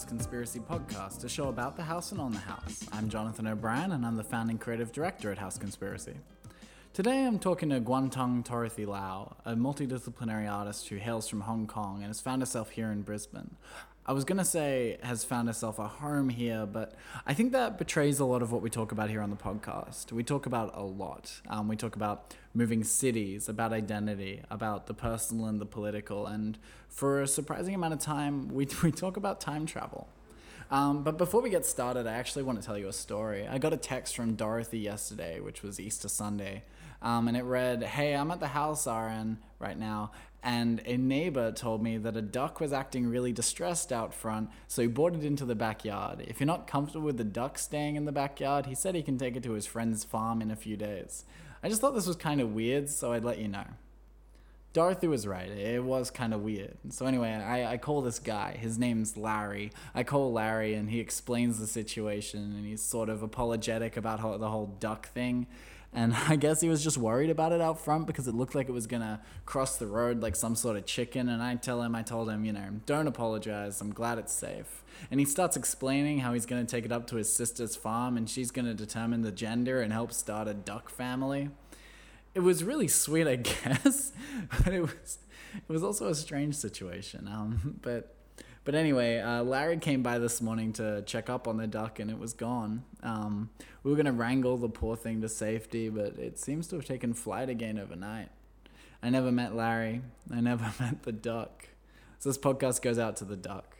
House Conspiracy Podcast, a show about the house and on the house. I'm Jonathan O'Brien, and I'm the founding creative director at House Conspiracy. Today I'm talking to Guantong Dorothy Lau, a multidisciplinary artist who hails from Hong Kong and has found herself here in Brisbane. I was gonna say has found herself a home here, but I think that betrays a lot of what we talk about here on the podcast. We talk about a lot. Um, we talk about moving cities, about identity, about the personal and the political, and for a surprising amount of time, we, we talk about time travel. Um, but before we get started, I actually want to tell you a story. I got a text from Dorothy yesterday, which was Easter Sunday, um, and it read, Hey, I'm at the house, Aaron, right now, and a neighbor told me that a duck was acting really distressed out front, so he brought it into the backyard. If you're not comfortable with the duck staying in the backyard, he said he can take it to his friend's farm in a few days. I just thought this was kind of weird, so I'd let you know. Dorothy was right. It was kind of weird. So anyway, I, I call this guy. His name's Larry. I call Larry, and he explains the situation, and he's sort of apologetic about the whole duck thing. And I guess he was just worried about it out front because it looked like it was gonna cross the road like some sort of chicken. And I tell him, I told him, you know, don't apologize. I'm glad it's safe. And he starts explaining how he's gonna take it up to his sister's farm, and she's gonna determine the gender and help start a duck family it was really sweet, I guess, but it was it was also a strange situation. Um, but but anyway, uh, Larry came by this morning to check up on the duck, and it was gone. Um, we were gonna wrangle the poor thing to safety, but it seems to have taken flight again overnight. I never met Larry. I never met the duck. So this podcast goes out to the duck.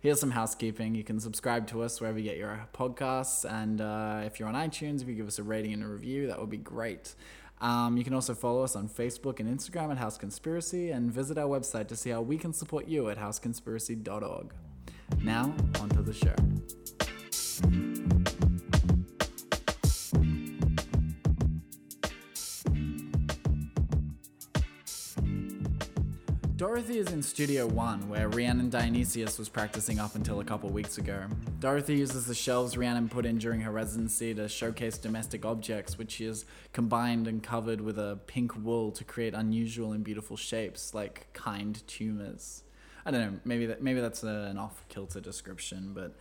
Here's some housekeeping. You can subscribe to us wherever you get your podcasts, and uh, if you're on iTunes, if you give us a rating and a review, that would be great. Um, you can also follow us on Facebook and Instagram at House Conspiracy and visit our website to see how we can support you at houseconspiracy.org. Now, onto the show. Dorothy is in Studio One, where Rhiannon Dionysius was practicing up until a couple weeks ago. Dorothy uses the shelves Rhiannon put in during her residency to showcase domestic objects, which she has combined and covered with a pink wool to create unusual and beautiful shapes, like kind tumors. I don't know, maybe that maybe that's a, an off kilter description, but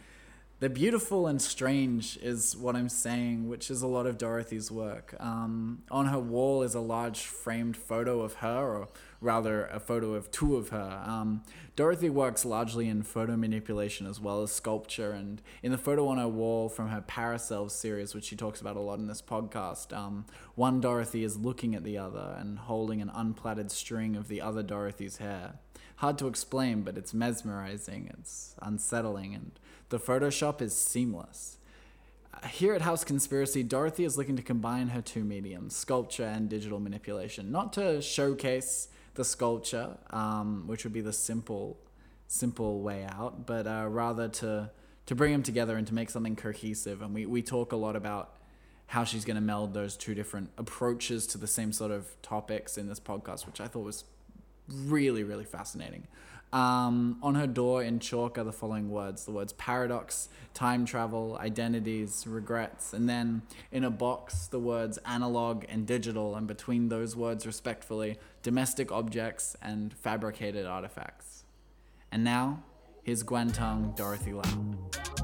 the beautiful and strange is what I'm saying, which is a lot of Dorothy's work. Um, on her wall is a large framed photo of her, or rather a photo of two of her. Um, Dorothy works largely in photo manipulation as well as sculpture, and in the photo on her wall from her Paracells series, which she talks about a lot in this podcast, um, one Dorothy is looking at the other and holding an unplaited string of the other Dorothy's hair. Hard to explain, but it's mesmerizing, it's unsettling, and the Photoshop is seamless. Here at House Conspiracy, Dorothy is looking to combine her two mediums, sculpture and digital manipulation, not to showcase the sculpture, um, which would be the simple, simple way out, but uh, rather to to bring them together and to make something cohesive. And we, we talk a lot about how she's going to meld those two different approaches to the same sort of topics in this podcast, which I thought was really, really fascinating. Um, on her door in chalk are the following words the words paradox, time travel, identities, regrets, and then in a box the words analog and digital, and between those words, respectfully, domestic objects and fabricated artifacts. And now, here's Guantong Dorothy Lau.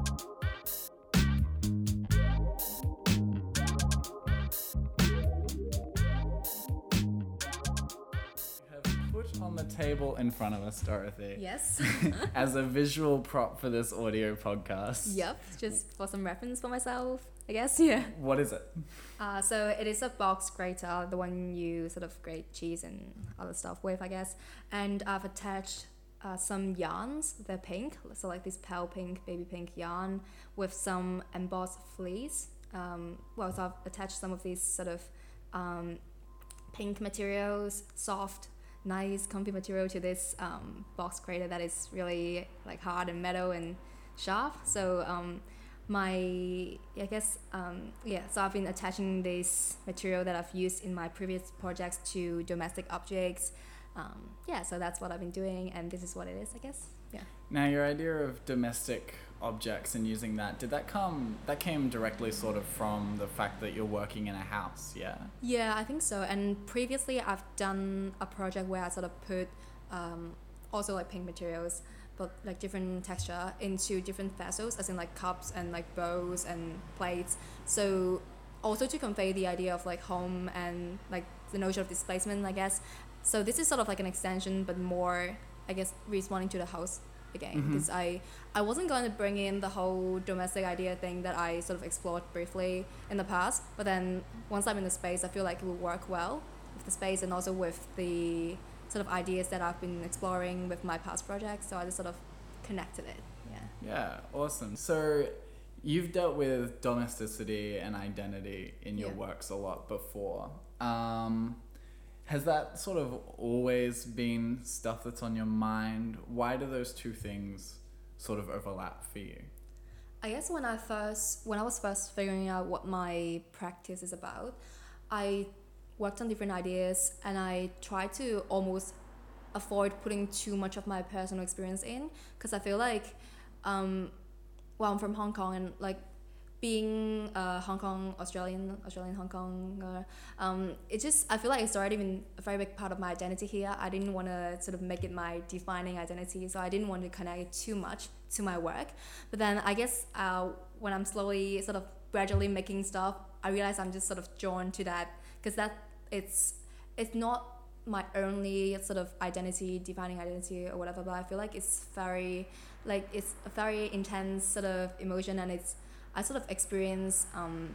Table in front of us, Dorothy. Yes. as a visual prop for this audio podcast. Yep, just for some reference for myself, I guess. Yeah. What is it? Uh, so it is a box grater, the one you sort of grate cheese and other stuff with, I guess. And I've attached uh, some yarns. They're pink, so like this pale pink, baby pink yarn with some embossed fleece. Um, well, so I've attached some of these sort of um, pink materials, soft nice comfy material to this um, box grater that is really like hard and metal and sharp. So um, my I guess um, yeah. So I've been attaching this material that I've used in my previous projects to domestic objects. Um, yeah, so that's what I've been doing, and this is what it is, I guess. Yeah. Now, your idea of domestic objects and using that did that come that came directly sort of from the fact that you're working in a house yeah yeah i think so and previously i've done a project where i sort of put um, also like pink materials but like different texture into different vessels, as in like cups and like bowls and plates. So also to convey the idea of like home and like the notion of displacement, I guess. So this is sort of like an extension, but more, I guess, responding to the house again Mhm. because I I wasn't going to bring in the whole domestic idea thing that I sort of explored briefly in the past. But then once I'm in the space, I feel like it will work well with the space and also with the sort of ideas that I've been exploring with my past projects. So I just sort of connected it. Yeah. Yeah, awesome. So you've dealt with domesticity and identity in your Yeah. works a lot before. Um, has that sort of always been stuff that's on your mind? Why do those two things sort of overlap for you? I guess when I first when I was first figuring out what my practice is about, I worked on different ideas and I tried to almost avoid putting too much of my personal experience in because I feel like um, well I'm from Hong Kong and like being a Hong Kong Australian Australian Hong Kong uh, um, it just I feel like it's already been a very big part of my identity here. I didn't want to sort of make it my defining identity so I didn't want to connect it too much to my work. But then I guess uh, when I'm slowly sort of gradually making stuff I realize I'm just sort of drawn to that because that it's it's not my only sort of identity defining identity or whatever but I feel like it's very like it's a very intense sort of emotion and it's I sort of experience um,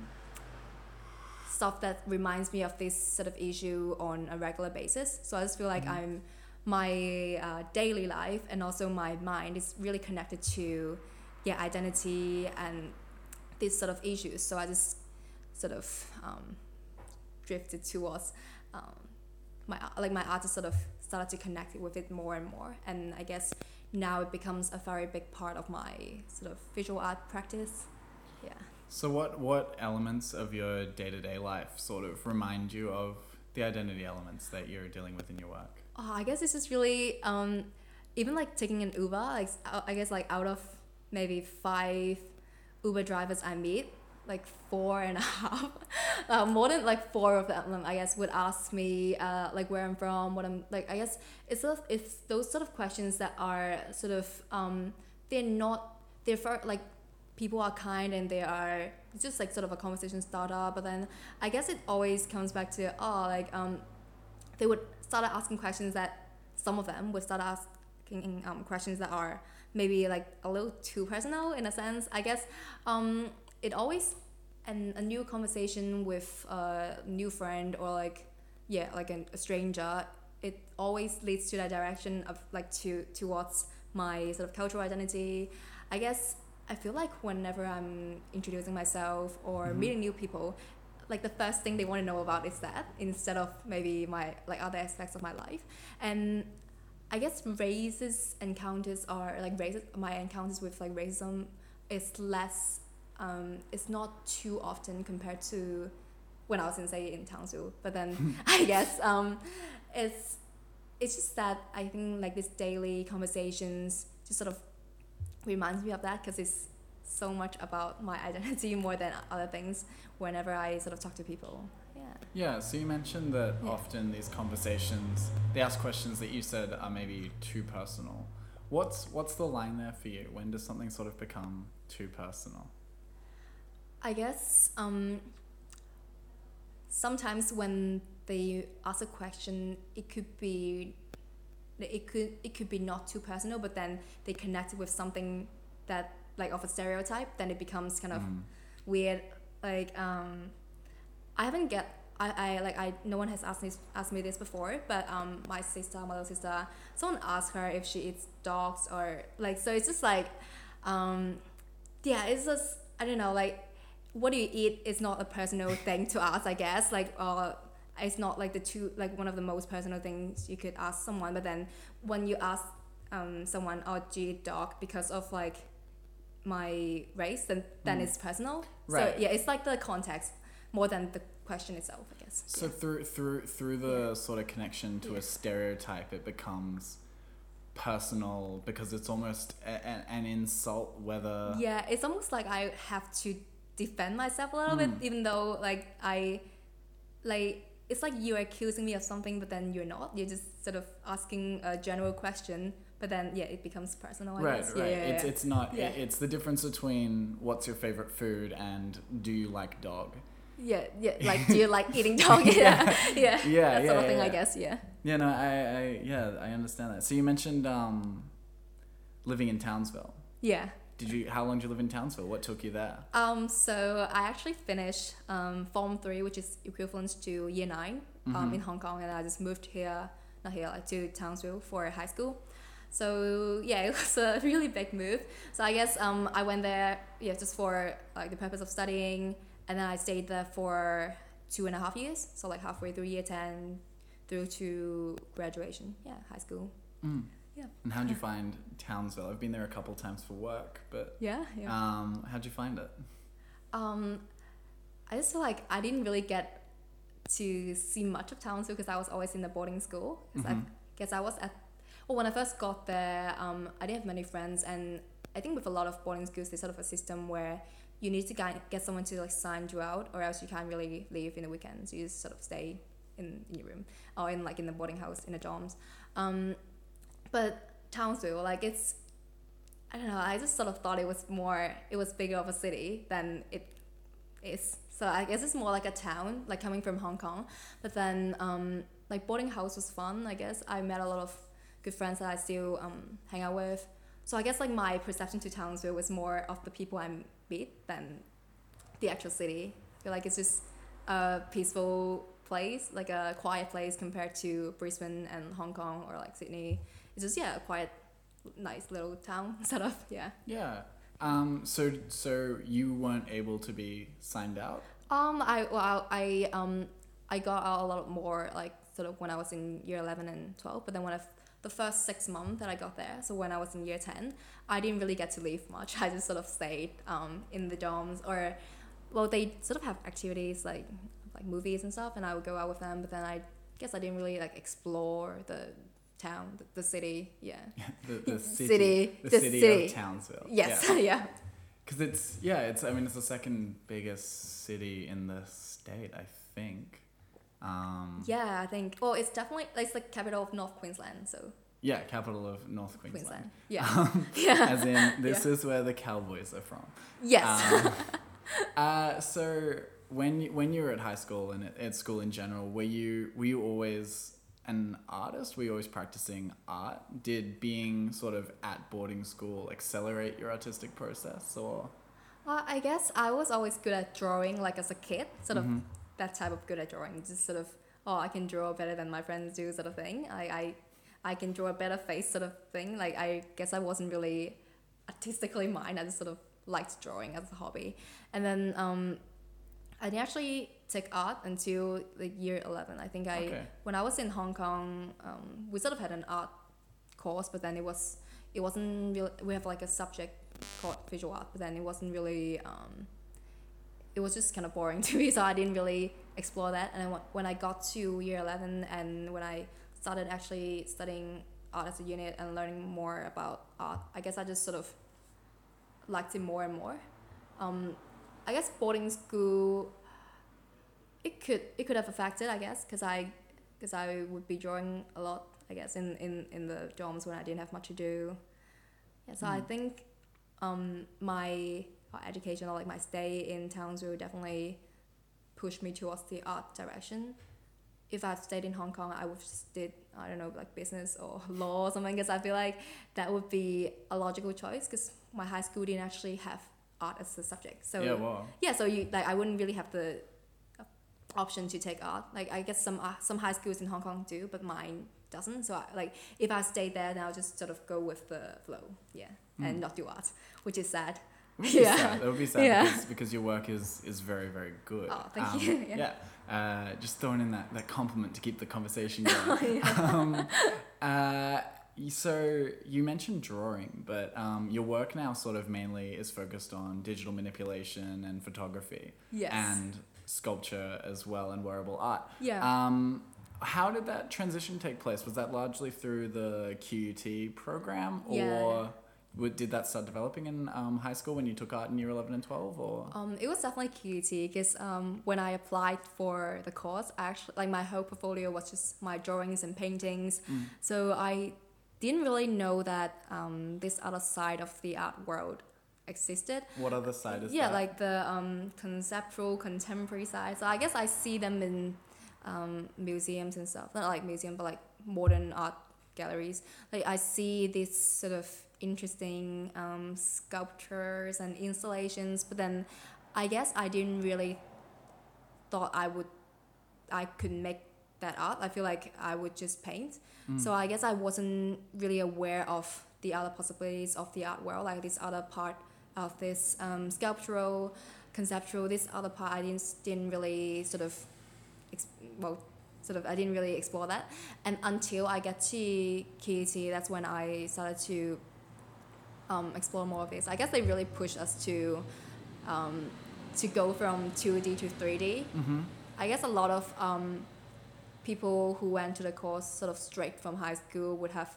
stuff that reminds me of this sort of issue on a regular basis. So I just feel like Mhm. I'm my uh, daily life and also my mind is really connected to yeah identity and these sort of issues. So I just sort of um, drifted towards um, my like my art just sort of started to connect with it more and more and I guess now it becomes a very big part of my sort of visual art practice. Yeah. So what what elements of your day to day life sort of remind you of the identity elements that you're dealing with in your work? Oh, I guess it's just really um, even like taking an Uber. Like s- I guess like out of maybe five Uber drivers I meet, like four and a half, uh, more than like four of them, I guess, would ask me uh, like where I'm from, what I'm like. I guess it's sort of, it's those sort of questions that are sort of um, they're not they're for like people are kind and they are just like sort of a conversation starter. But then I guess it always comes back to oh like um, they would start asking questions that some of them would start asking um, questions that are maybe like a little too personal in a sense. I guess um, it always and a new conversation with a new friend or like yeah like an, a stranger. It always leads to that direction of like to towards my sort of cultural identity. I guess I feel like whenever I'm introducing myself or Mhm. meeting new people, like the first thing they want to know about is that instead of maybe my like other aspects of my life. And i guess races encounters are like races my encounters with like racism is less um it's not too often compared to when i was in say in townsville. But then i guess um it's it's just that i think like this daily conversations just sort of reminds me of that because it's so much about my identity more than other things whenever I sort of talk to people. Yeah. Yeah, so you mentioned that Yeah. often these conversations they ask questions that you said are maybe too personal. What's what's the line there for you? When does something sort of become too personal? I guess um, sometimes when they ask a question, it could be it could it could be not too personal, but then they connect it with something that like of a stereotype, then it becomes kind of Mm. weird. Like um, I haven't get I, I like I no one has asked me asked me this before, but um my sister, my little sister, someone asked her if she eats dogs or like so it's just like um yeah it's just I don't know like what do you eat is not a personal thing to ask I guess like uh it's not like the two like one of the most personal things you could ask someone but then when you ask um someone oh do you eat dog because of like my race then then Mm. it's personal Right. so yeah it's like the context more than the question itself I guess So yeah. through through through the sort of connection to Yeah. a stereotype, it becomes personal because it's almost a, a, an insult. Whether yeah it's almost like I have to defend myself a little bit Mm. even though like I like it's like you're accusing me of something but then you're not you're just sort of asking a general question but then yeah, it becomes personal. I right, guess. right. Yeah, yeah, it's yeah. it's not. Yeah. It's the difference between what's your favorite food and do you like dog. yeah, yeah. Like, do you like eating dog? yeah, yeah. Yeah, that yeah, sort of yeah, thing. I guess. Yeah. Yeah, no, I, I yeah, I understand that. So you mentioned um, living in Townsville. Yeah. Did you? How long did you live in Townsville? What took you there? Um, so I actually finished um, Form 3, which is equivalent to Year 9 um, Mhm. in Hong Kong, and I just moved here, not here, like to Townsville for high school. So yeah, it was a really big move. So I guess um, I went there yeah, just for like the purpose of studying, and then I stayed there for two and a half years, so like halfway through Year 10 through to graduation, yeah, high school. Mm. Yeah. And how'd you find Townsville? I've been there a couple times for work, but Yeah, yeah. um, how'd you find it? Um, I just feel like I didn't really get to see much of Townsville because I was always in the boarding school. 'Cause I Mhm. guess I was at, well, when I first got there, um, I didn't have many friends, and I think with a lot of boarding schools, there's sort of a system where you need to get, get someone to like sign you out, or else you can't really leave in the weekends. You just sort of stay in, in your room or in like in the boarding house in the dorms. Um, but Townsville, like it's I don't know. I just sort of thought it was more, it was bigger of a city than it is. So I guess it's more like a town, like coming from Hong Kong. But then, um, like boarding house was fun. I guess I met a lot of good friends that I still um, hang out with. So I guess like my perception to Townsville was more of the people I meet than the actual city. I feel like it's just a peaceful place, like a quiet place compared to Brisbane and Hong Kong or like Sydney. It's just yeah, a quiet, nice little town sort of. Yeah. Yeah. Um, so so you weren't able to be signed out. Um, I well, I um, I got out a lot more like sort of when I was in year eleven and twelve. But then when I the first six months that I got there, so when I was in year ten, I didn't really get to leave much. I just sort of stayed um in the dorms or, well, they sort of have activities like like movies and stuff, and I would go out with them. But then I guess I didn't really like explore the town, the, the city. Yeah. the, the city, City, the, the city, city. of Townsville. Yes. Yeah. Because it's yeah, it's I mean it's the second biggest city in the state, I think. Um, Yeah, I think. Well, it's definitely it's the capital of North Queensland, so yeah, capital of North Queensland. Queensland. Yeah. yeah. As in, this is where the Cowboys are from. Yes. Um, uh, so when you, when you were at high school and at, at school in general, were you were you always an artist? Were you always practicing art? Did being sort of at boarding school accelerate your artistic process, or Uh, I guess I was always good at drawing, like as a kid, sort of Mhm. that type of good at drawing. Just sort of, oh, I can draw better than my friends do, sort of thing. I, I, I can draw a better face, sort of thing. Like I guess I wasn't really artistically minded. I just sort of liked drawing as a hobby, and then um, I actually take art until like year eleven. I think I Okay. when I was in Hong Kong, um, we sort of had an art course, but then it was it wasn't really. We have like a subject called visual art, but then it wasn't really. Um, it was just kind of boring to me, so I didn't really explore that. And then when I got to year eleven, and when I started actually studying art as a unit and learning more about art, I guess I just sort of liked it more and more. Um, I guess boarding school it could it could have affected I guess because I because I would be drawing a lot I guess in, in, in the dorms when I didn't have much to do. Yeah so I Mm. think um, my uh, education or like my stay in Townsville definitely pushed me towards the art direction. If I'd stayed in Hong Kong I would just did I don't know like business or law or something because I feel like that would be a logical choice because my high school didn't actually have art as a subject. So yeah, yeah so you like i wouldn't really have the option to take art like i guess some uh, some high schools in hong kong do but mine doesn't so I, like if i stay there then i'll just sort of go with the flow yeah and Mm. not do art which is sad be Yeah. sad. It would be sad Yeah. because, because your work is, is very, very good. Oh, thank Um, you. Yeah. Yeah. Uh, just throwing in that, that compliment to keep the conversation going. Oh, um, uh, so you mentioned drawing, but um, your work now sort of mainly is focused on digital manipulation and photography yes and sculpture as well and wearable art. yeah Um, how did that transition take place? Was that largely through the QUT program, or Yeah. did that start developing in um, high school when you took art in year eleven and twelve? Or Um, it was definitely QUT because um, when I applied for the course, I actually like my whole portfolio was just my drawings and paintings. Mm. So I didn't really know that um, this other side of the art world existed. What other side is yeah, that? like the um, conceptual, contemporary side. So I guess I see them in um, museums and stuff. Not like museum, but like modern art galleries. Like I see this sort of interesting um, sculptures and installations, but then I guess I didn't really thought I would, I could make that art. I feel like I would just paint. Mm. So I guess I wasn't really aware of the other possibilities of the art world, like this other part of this um, sculptural, conceptual. This other part I didn't didn't really sort of, well, sort of I didn't really explore that, and until I get to QUT, that's when I started to um, explore more of this. I guess they really pushed us to um, to go from 2D to 3D. Mm-hmm. I guess a lot of um, people who went to the course sort of straight from high school would have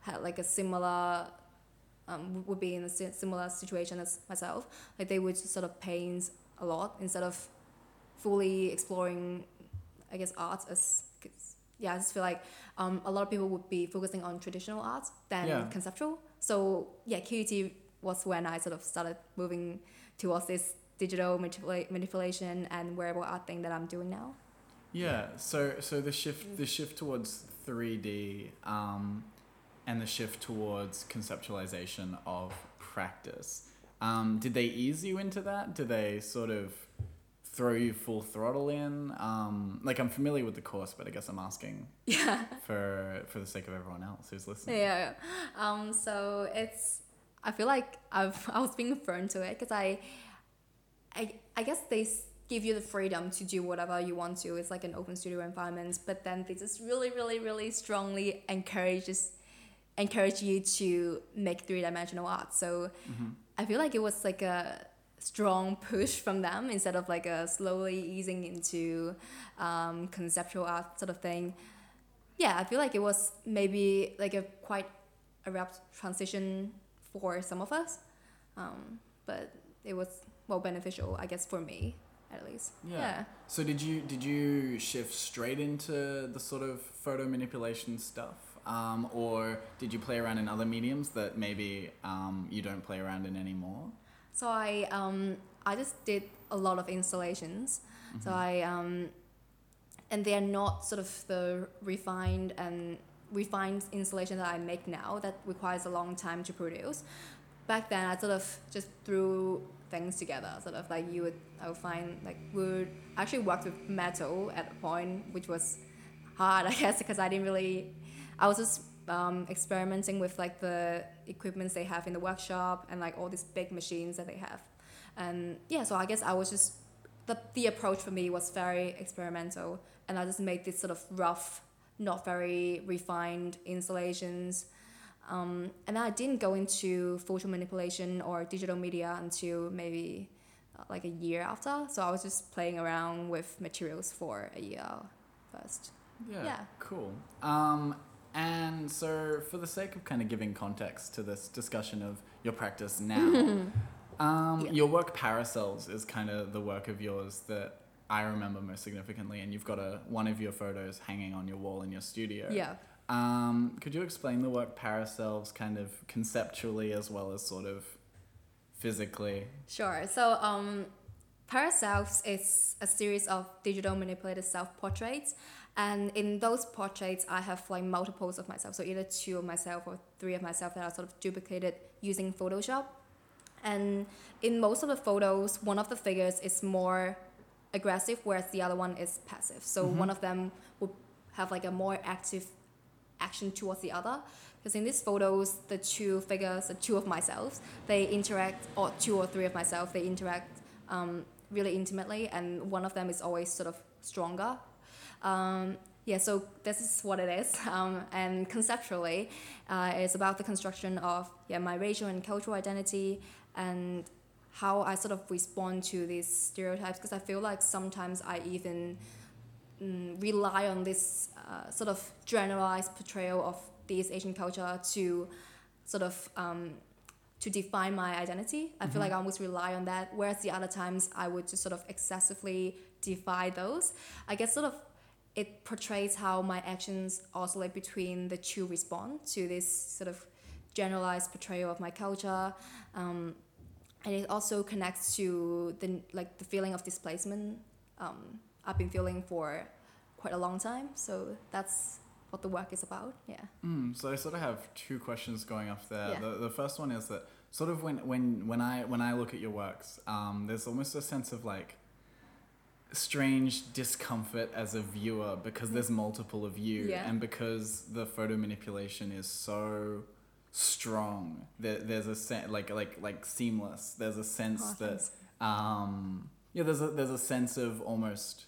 had like a similar um, would be in a si- similar situation as myself. Like they would just sort of paint a lot instead of fully exploring, I guess, art as. 'cause, Yeah, I just feel like um, a lot of people would be focusing on traditional art than Yeah. conceptual. So yeah, QUT was when I sort of started moving towards this digital manipula- manipulation and wearable art thing that I'm doing now. Yeah. So so the shift the shift towards three D um, and the shift towards conceptualization of practice. Um, did they ease you into that? Did they sort of throw you full throttle in? Um, like I'm familiar with the course, but I guess I'm asking Yeah. for for the sake of everyone else who's listening. Yeah. Um, so it's, I feel like I've, I was being thrown to it because I, I, I guess they give you the freedom to do whatever you want to. It's like an open studio environment, but then they just really, really, really strongly encourages, encourage you to make three dimensional art. So Mhm. I feel like it was like a strong push from them instead of like a slowly easing into um, conceptual art sort of thing. Yeah, I feel like it was maybe like a quite abrupt transition for some of us, um, but it was well beneficial, I guess, for me at least. Yeah. So did you did you shift straight into the sort of photo manipulation stuff, um, or did you play around in other mediums that maybe um, you don't play around in anymore? So I um I just did a lot of installations. So I um and they are not sort of the refined and refined installation that I make now that requires a long time to produce. Back then I sort of just threw things together, sort of like you would I would find like wood. I actually worked with metal at a point which was hard I guess because I didn't really I was just um, experimenting with like the equipments they have in the workshop and like all these big machines that they have and yeah so i guess i was just the, the approach for me was very experimental and i just made this sort of rough not very refined installations um, and i didn't go into photo manipulation or digital media until maybe uh, like a year after so i was just playing around with materials for a year first Yeah. Yeah. Cool. Um, and so, for the sake of kind of giving context to this discussion of your practice now, um, Yeah. your work Paracells is kind of the work of yours that I remember most significantly, and you've got a one of your photos hanging on your wall in your studio. yeah Um, could you explain the work Paracells kind of conceptually as well as sort of physically? Sure. So, um, Paraselfs is a series of digital manipulated self portraits. And in those portraits, I have like multiples of myself. So, either two of myself or three of myself that are sort of duplicated using Photoshop. And in most of the photos, one of the figures is more aggressive, whereas the other one is passive. So, Mhm. one of them would have like a more active action towards the other. Because in these photos, the two figures, the two of myself, they interact, or two or three of myself, they interact um, really intimately, and one of them is always sort of stronger. Um, yeah, so this is what it is. Um, and conceptually, uh, it's about the construction of yeah my racial and cultural identity and how I sort of respond to these stereotypes. Because I feel like sometimes I even mm, rely on this uh, sort of generalized portrayal of this Asian culture to sort of um, to define my identity. I feel Mhm. like I almost rely on that. Whereas the other times I would just sort of excessively defy those. I guess sort of it portrays how my actions oscillate between the two response to this sort of generalized portrayal of my culture. Um, and it also connects to the like the feeling of displacement um, I've been feeling for quite a long time. So that's what the work is about. Yeah. Mm, so I sort of have two questions going off there. Yeah. The, the first one is that sort of when when when I when I look at your works, um, there's almost a sense of like strange discomfort as a viewer because there's multiple of you Yeah. and because the photo manipulation is so strong there, there's a sense like like like seamless there's a sense Oh, that thanks. um yeah there's a there's a sense of almost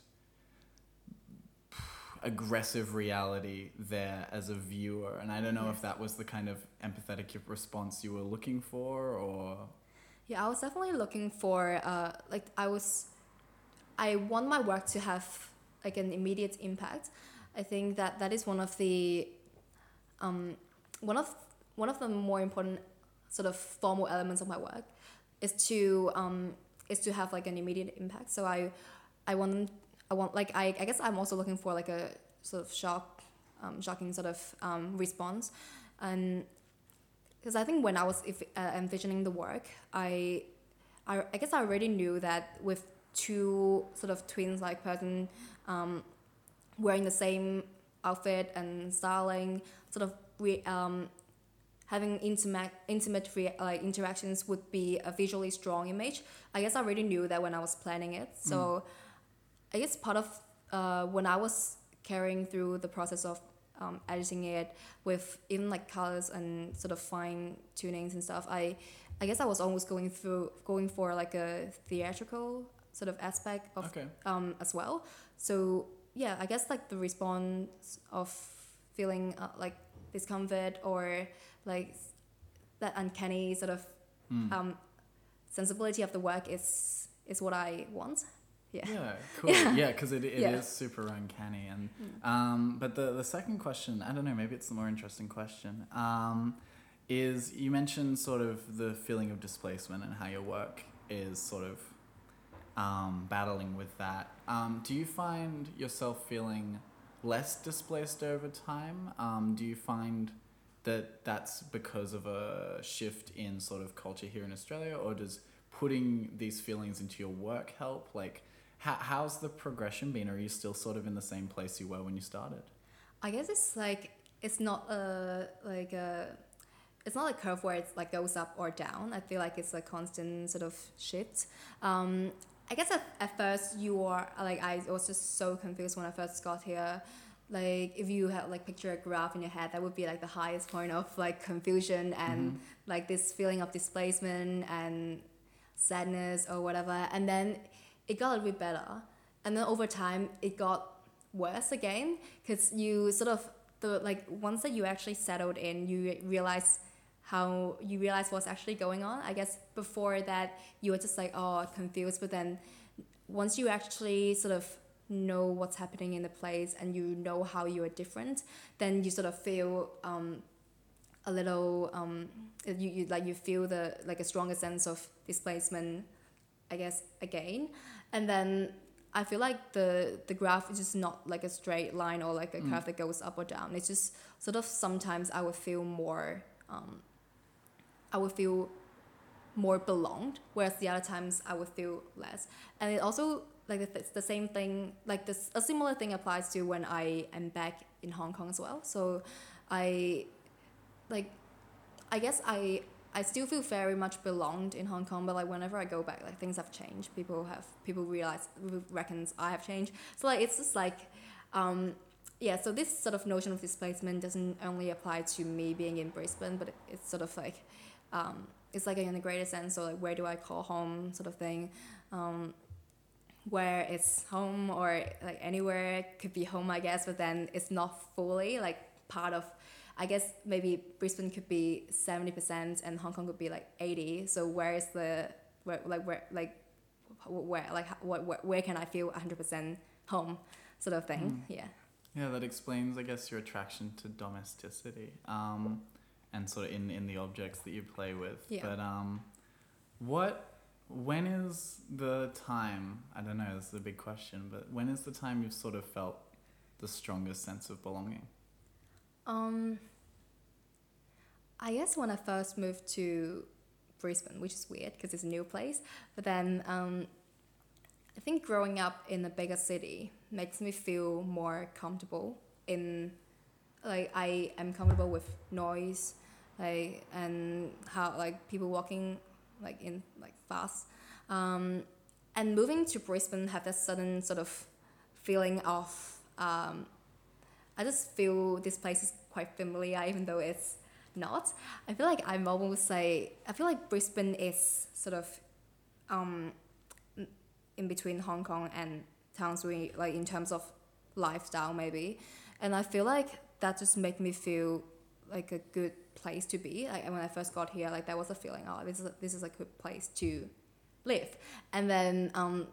aggressive reality there as a viewer and i don't know if that was the kind of empathetic response you were looking for or Yeah, I was definitely looking for uh, like I was, I want my work to have like an immediate impact. I think that that is one of the, um, one of one of the more important sort of formal elements of my work, is to um, is to have like an immediate impact. So I, I want I want like I, I guess I'm also looking for like a sort of shock, um, shocking sort of um, response, and because I think when I was if, uh, envisioning the work, I, I, I guess I already knew that with two sort of twins like person, um, wearing the same outfit and styling, sort of re, um, having intimate intimate re, like interactions would be a visually strong image. I guess I already knew that when I was planning it. So, I guess part of uh, when I was carrying through the process of um, editing it with even like colors and sort of fine tunings and stuff, I I guess I was almost going through going for like a theatrical sort of aspect of okay um, as well. So yeah, I guess like the response of feeling uh, like discomfort or like that uncanny sort of Mm. um, sensibility of the work is is what I want. Yeah. Yeah, cool. Yeah, because it, it is Yeah. super uncanny. And Mm. um, but the the second question, I don't know, maybe it's the more interesting question. Um, is you mentioned sort of the feeling of displacement and how your work is sort of um, battling with that. Um, do you find yourself feeling less displaced over time? Um, do you find that that's because of a shift in sort of culture here in Australia, or does putting these feelings into your work help? Like, how, how's the progression been? Are you still sort of in the same place you were when you started? I guess it's like it's not a like a it's not a curve where it's like goes up or down. I feel like it's a constant sort of shift. Um, I guess at, at first you are like I was just so confused when I first got here. Like if you had like picture a graph in your head, that would be like the highest point of like confusion and Mhm. like this feeling of displacement and sadness or whatever. And then it got a little bit better. And then over time it got worse again because you sort of the like once that you actually settled in you realize how you realize what's actually going on i guess before that you were just like oh confused but then once you actually sort of know what's happening in the place and you know how you are different then you sort of feel um, a little um, you, you like you feel the like a stronger sense of displacement i guess again and then I feel like the the graph is just not like a straight line or like a Mm. curve that goes up or down. It's just sort of sometimes I would feel more, um, I would feel more belonged, whereas the other times I would feel less. And it also like it's the same thing. Like this, a similar thing applies to when I am back in Hong Kong as well. So I like I guess I I still feel very much belonged in Hong Kong, but like whenever I go back, like things have changed. People have people realize reckons I have changed. So like it's just like, um, yeah. So this sort of notion of displacement doesn't only apply to me being in Brisbane, but it's sort of like, um, it's like in the greater sense. So like where do I call home, sort of thing. Um, where it's home or like anywhere could be home, I guess, but then it's not fully like part of I guess maybe Brisbane could be seventy percent and Hong Kong could be like eighty. So where is the where like where like where like what where, where can I feel hundred percent home sort of thing? Yeah. Yeah, that explains, I guess, your attraction to domesticity, um, and sort of in, in the objects that you play with. Yeah. But um, what, when is the time? I don't know. This is a big question, but when is the time you've sort of felt the strongest sense of belonging? Um, I guess when I first moved to Brisbane, which is weird because it's a new place, but then um, I think growing up in a bigger city makes me feel more comfortable in like I am comfortable with noise like and how like people walking like in like fast. Um, and moving to Brisbane have that sudden sort of feeling of um, I just feel this place is quite familiar even though it's not. I feel like I'm almost say I feel like Brisbane is sort of um, in between Hong Kong and Townsville like in terms of lifestyle maybe. And I feel like that just made me feel like a good place to be. Like when I first got here, like that was a feeling. Oh, this is a, this is a good place to live. And then um,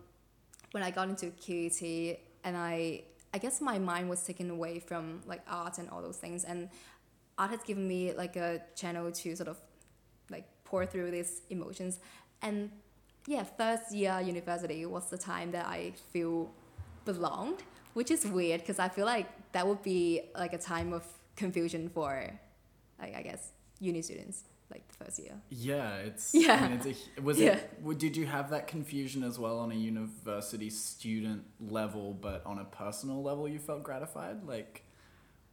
when I got into QUT, and I I guess my mind was taken away from like art and all those things, and art has given me like a channel to sort of like pour through these emotions. And yeah, first year university was the time that I feel belonged, which is weird because I feel like that would be like a time of confusion for like I guess uni students like the first year. Yeah, it's Yeah. I mean, it's a, was Yeah. it did you have that confusion as well on a university student level but on a personal level you felt gratified? Like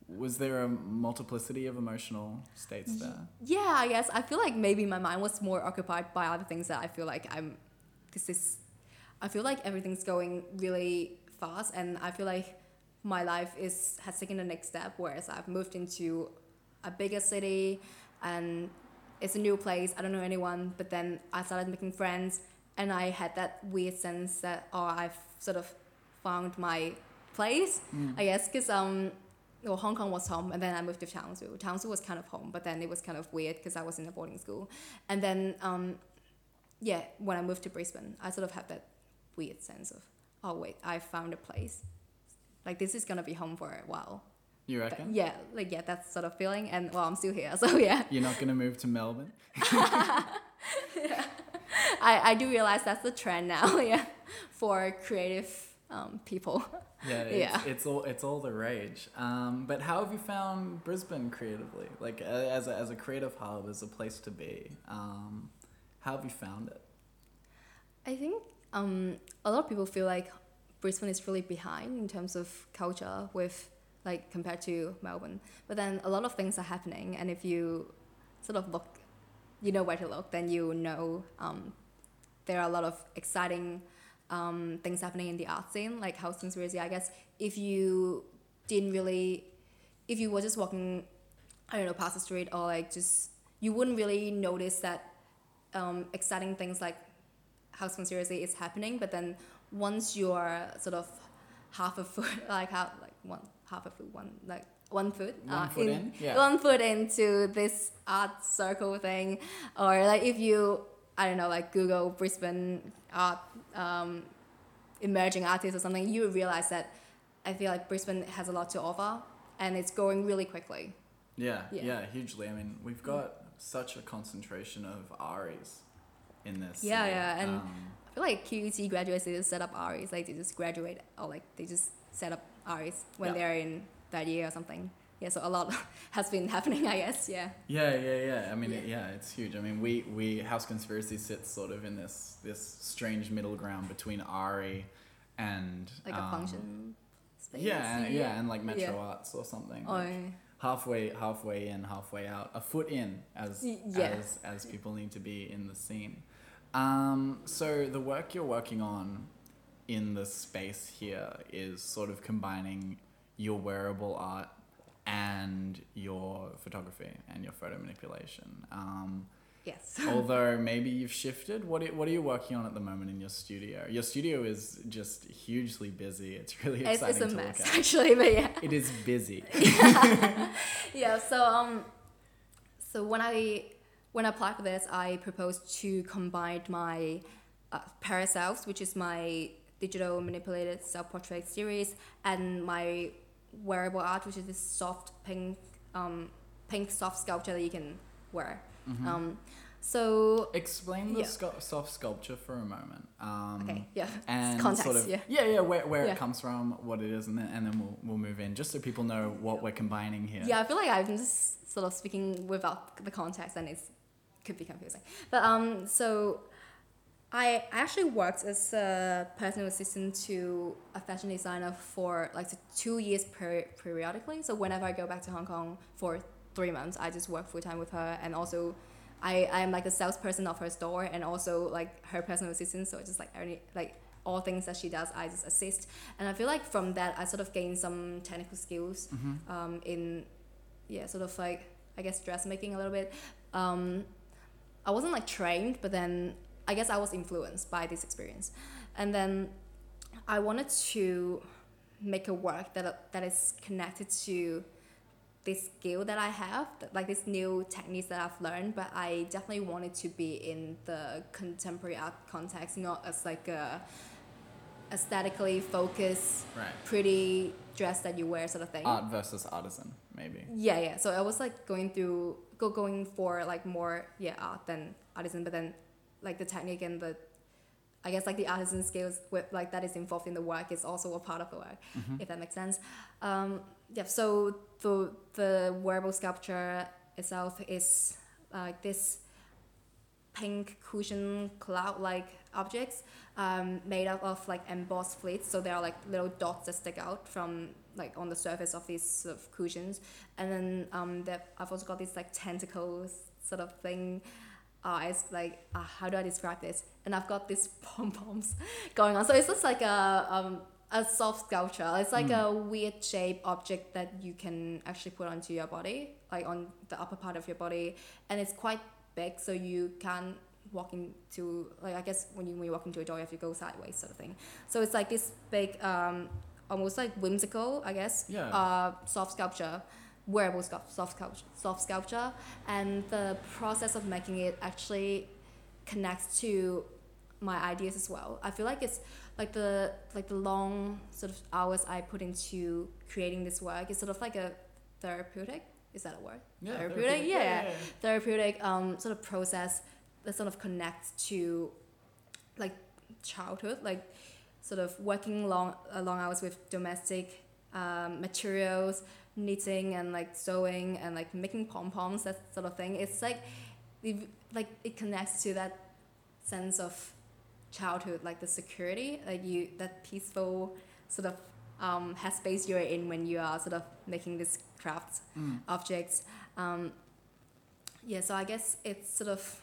was there a multiplicity of emotional states there? Yeah, I guess I feel like maybe my mind was more occupied by other things that I feel like I'm because this I feel like everything's going really fast and I feel like my life is has taken the next step whereas I've moved into a bigger city and it's a new place I don't know anyone but then I started making friends and I had that weird sense that oh I've sort of found my place I guess because um well, Hong Kong was home, and then I moved to Townsville. Townsville was kind of home, but then it was kind of weird because I was in a boarding school. And then, um, yeah, when I moved to Brisbane, I sort of had that weird sense of, oh wait, I found a place. Like this is gonna be home for a while. You reckon? yeah, like yeah, that's sort of feeling. And well, I'm still here, so yeah, You're not going to move to Melbourne? I, I do realize that's the trend now. Yeah, for creative um, people. Yeah, it's, Yeah. it's all it's all the rage. Um, but how have you found Brisbane creatively? Like as a, as a creative hub, as a place to be. Um, how have you found it? I think um, a lot of people feel like Brisbane is really behind in terms of culture with like compared to Melbourne. But then a lot of things are happening, and if you sort of look, you know where to look, then you know um, there are a lot of exciting um, things happening in the art scene, like House Conspiracy. I guess if you didn't really, if you were just walking, I don't know, past the street or like just, you wouldn't really notice that um, exciting things like house conspiracy is happening but then once you're sort of half a foot like half like one half a foot one like one foot One foot in? Yeah. one foot into this art circle thing or like if you i don't know like google brisbane art um, emerging artists or something you realize that i feel like brisbane has a lot to offer and it's growing really quickly Yeah, yeah, Yeah. hugely. I mean, we've got such a concentration of ARIs in this. Yeah, yeah, and- Um, I feel like QUT graduates they just set up ARIs, like they just graduate or like they just set up ARIs when Yeah. they're in that year or something. Yeah, so a lot has been happening, I guess. Yeah. yeah, yeah, yeah. I mean, Yeah. It, yeah, it's huge. I mean, we we House Conspiracy sits sort of in this this strange middle ground between ARI and Like a um, function space. Yeah, and- yeah, and like Metro Yeah. Arts or something. Oh, like halfway halfway in, halfway out, a foot in, as yeah. as as people need to be in the scene. Um, so the work you're working on in the space here is sort of combining your wearable art and your photography and your photo manipulation. Um, yes. although maybe you've shifted, what are, what are you working on at the moment in your studio? Your studio is just hugely busy. It's really exciting it's a to mess actually, but yeah. It is busy. yeah so um so when i when i applied for this i proposed to combine my uh, paraselves which is my digital manipulated self-portrait series and my wearable art which is this soft pink um, pink soft sculpture that you can wear um, So Explain the Yeah. scu- soft sculpture for a moment. Um, okay, yeah, And context, sort of yeah. yeah, yeah, where, where Yeah. it comes from, what it is, and then and then we'll we'll move in just so people know what we're combining here. Yeah, I feel like I'm just sort of speaking without the context, and it's could be confusing. But um, so I actually worked as a personal assistant to a fashion designer for like two years per- periodically. So whenever I go back to Hong Kong for three months, I just work full time with her, and also. I, I am like the salesperson of her store and also like her personal assistant so it's just like any like all things that she does I just assist and I feel like from that I sort of gained some technical skills Mm-hmm. um, in yeah sort of like I guess dressmaking a little bit. Um, I wasn't like trained, but then I guess I was influenced by this experience, and then I wanted to make a work that that is connected to this skill that I have, like this new techniques that I've learned. But I definitely wanted to be in the contemporary art context, not as like a aesthetically focused, Right. pretty dress that you wear sort of thing. Art versus artisan, maybe. Yeah, yeah. So I was like going through, go going for like more yeah art than artisan, but then like the technique and the, I guess like the artisan skills with like that is involved in the work is also a part of the work, Mm-hmm. if that makes sense. Um, yeah. So the the wearable sculpture itself is like this pink cushion cloud like objects um, made up of like embossed fleets so there are like little dots that stick out from like on the surface of these sort of cushions and then um, that I've also got these like tentacles sort of thing eyes like uh, how do I describe this? And I've got these pom poms going on. So it's just like a um, a soft sculpture. It's like a weird shape object that you can actually put onto your body like on the upper part of your body. And it's quite big so you can't walk into like I guess when you when you walk into a door you have to go sideways sort of thing. So it's like this big um almost like whimsical I guess Yeah. uh soft sculpture wearable soft sculpture soft sculpture and the process of making it actually connects to my ideas as well. I feel like it's like the like the long sort of hours I put into creating this work is sort of like a therapeutic is that a word? Yeah, therapeutic, therapeutic. yeah, Yeah, yeah, yeah. therapeutic um sort of process that sort of connects to like childhood, like sort of working long uh, long hours with domestic um, materials, knitting and like sewing and like making pom poms, that sort of thing. It's like it, like it connects to that sense of childhood, like the security, like you that peaceful sort of um, headspace you're in when you are sort of making these crafts Mm. objects. Um, yeah, so I guess it's sort of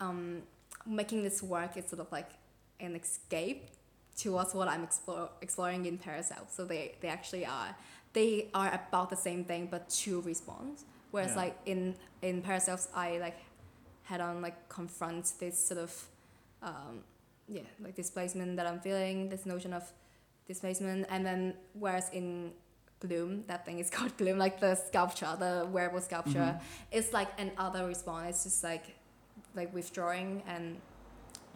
um, making this work is sort of like an escape towards what I'm explore, exploring in Paracells. So they, they actually are they are about the same thing but two response. Whereas Yeah. like in in Paracells I like head on like confront this sort of um, yeah like displacement that I'm feeling, this notion of displacement, and then whereas in Gloom, that thing is called Gloom, like the sculpture, the wearable sculpture, Mhm. it's like an other response. It's just like like withdrawing and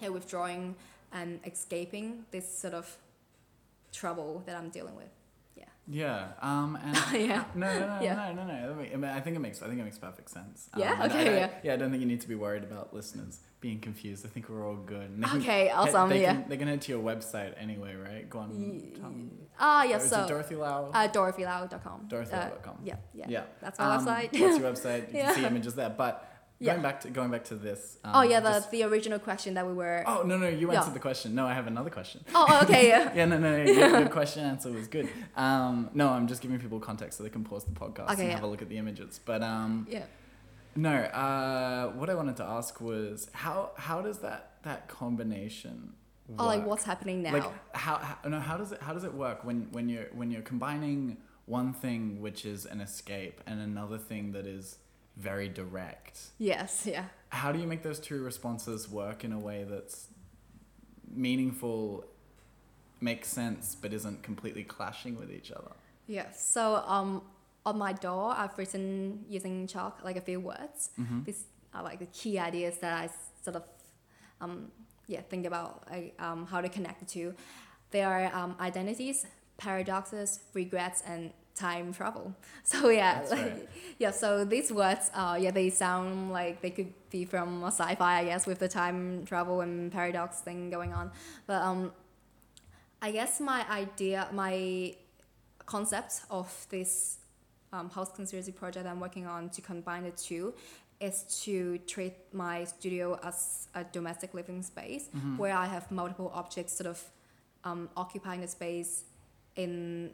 yeah, withdrawing and escaping this sort of trouble that I'm dealing with. Yeah. Um. And yeah. No, no, no, Yeah. no, no, no. I, mean, I think it makes. I think it makes perfect sense. Um, Yeah? Okay, I- yeah. Yeah. I don't think you need to be worried about listeners being confused. I think we're all good. And they can Okay, head- awesome. They yeah. can, they can head to your website anyway, right? Go on. Ah, or yeah. it So Dorothy Lau. uh, dorothylau.com. dorothylau.com. yeah, yeah. yeah. That's my Um, website. That's your website. You Yeah. can see images there. But Yeah. going back to going back to this. Um, oh yeah, the just- the original question that we were. Oh no no! You Yeah. answered the question. No, I have another question. Oh, oh, okay. Yeah. Yeah, no, no, no. Your, your question answer was good. Um, no, I'm just giving people context so they can pause the podcast Okay, and have a look at the images. But um, Yeah. no, uh, what I wanted to ask was how how does that that combination work? Oh, like what's happening now? Like how, how no how does it how does it work when when you're when you're combining one thing which is an escape and another thing that is very direct? yes. Yeah. How do you make those two responses work in a way that's meaningful, makes sense, but isn't completely clashing with each other? Yeah. So um, on my door, I've written using chalk like a few words. Mm-hmm. These are like the key ideas that I sort of um, yeah think about like, um, how to connect the two. They are um, identities, paradoxes, regrets, and time travel. So yeah, like, right. yeah. So these words, uh, yeah, they sound like they could be from a sci-fi, I guess, with the time travel and paradox thing going on. But um, I guess my idea, my concept of this um, house conspiracy project I'm working on to combine the two is to treat my studio as a domestic living space Mm-hmm. where I have multiple objects sort of um, occupying the space in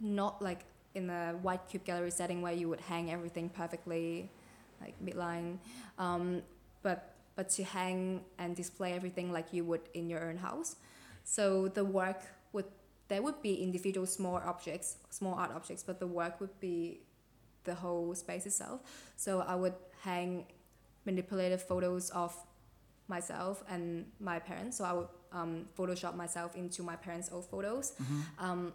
not like in a white cube gallery setting where you would hang everything perfectly like midline um, but but to hang and display everything like you would in your own house. So the work would there would be individual small objects small art objects but the work would be the whole space itself. So i would hang manipulated photos of myself and my parents. So i would um, photoshop myself into my parents old photos. Um,